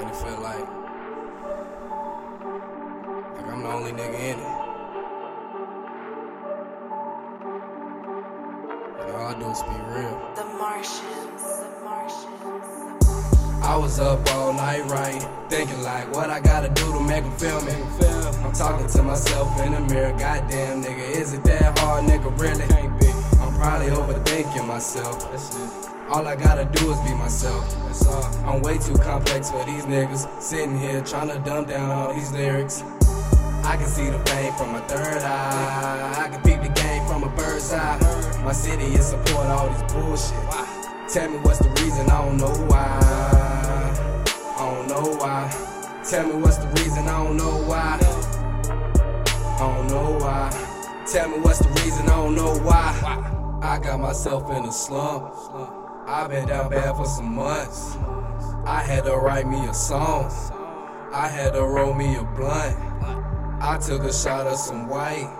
And it feel like, like I'm the only nigga in it. And all I do is be real. The Martians. The Martians. I was up all night writing, thinking like what I gotta do to make them feel me. I'm talking to myself in the mirror, goddamn nigga, is it that hard, nigga? Really? I'm probably overthinking myself. All I gotta do is be myself. I'm way too complex for these niggas. Sitting here trying to dumb down all these lyrics. I can see the pain from my third eye. I can peep the game from a bird's eye. My city is support all this bullshit. Tell me what's the reason, I don't know why. I don't know why. Tell me what's the reason, I don't know why. I don't know why. Tell me what's the reason, I don't know why. I got myself in a slump. I've been down bad for some months. I had to write me a song. I had to roll me a blunt. I took a shot of some white.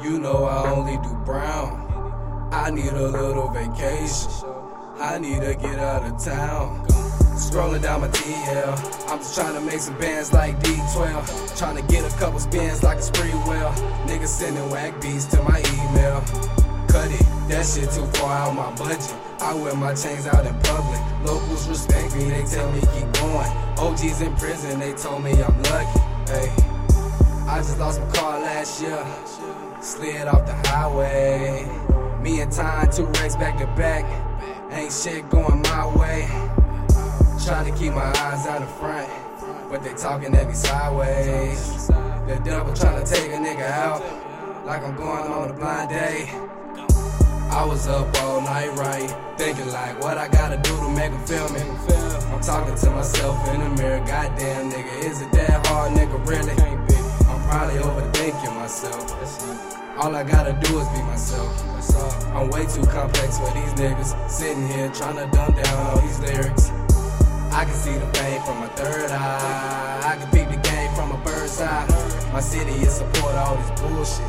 You know I only do brown. I need a little vacation. I need to get out of town. Scrolling down my TL. I'm just trying to make some bands like D12. Trying to get a couple spins like a spree well. Niggas sending whack beats to my email. That shit too far out my budget. I wear my chains out in public. Locals respect me, they tell me keep going. OGs in prison, they told me I'm lucky. Hey, I just lost my car last year. Slid off the highway. Me and Ty, two wrecks back to back. Ain't shit going my way. Trying to keep my eyes out in front, but they talking at me sideways. The devil trying to take a nigga out, like I'm going on a blind day. I was up all night right, thinking like what I gotta do to make them feel me. I'm talking to myself in the mirror, goddamn nigga, is it that hard, nigga? Really? I'm probably overthinking myself. All I gotta do is be myself. I'm way too complex for these niggas. Sitting here trying to dumb down all these lyrics. I can see the pain from my third eye. I can peep the game from a bird's eye. My city is support all this bullshit.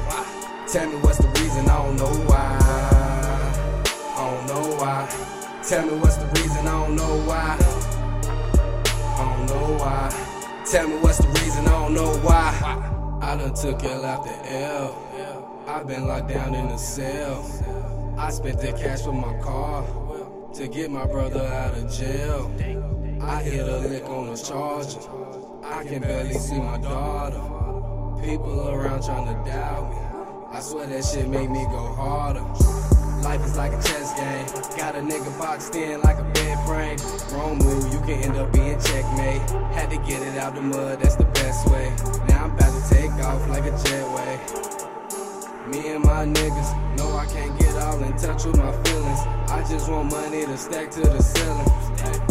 Tell me what's the reason, I don't know why. Tell me what's the reason, I don't know why. I don't know why. Tell me what's the reason, I don't know why. I done took L after L. I've been locked down in a cell. I spent the cash for my car to get my brother out of jail. I hit a lick on the charger. I can barely see my daughter. People around trying to doubt me. I swear that shit make me go harder. Life is like a chess game. Got a nigga boxed in like a bed frame. Wrong move, you can end up being checkmate. Had to get it out the mud, that's the best way. Now I'm about to take off like a jetway. Me and my niggas know I can't get all in touch with my feelings. I just want money to stack to the ceiling.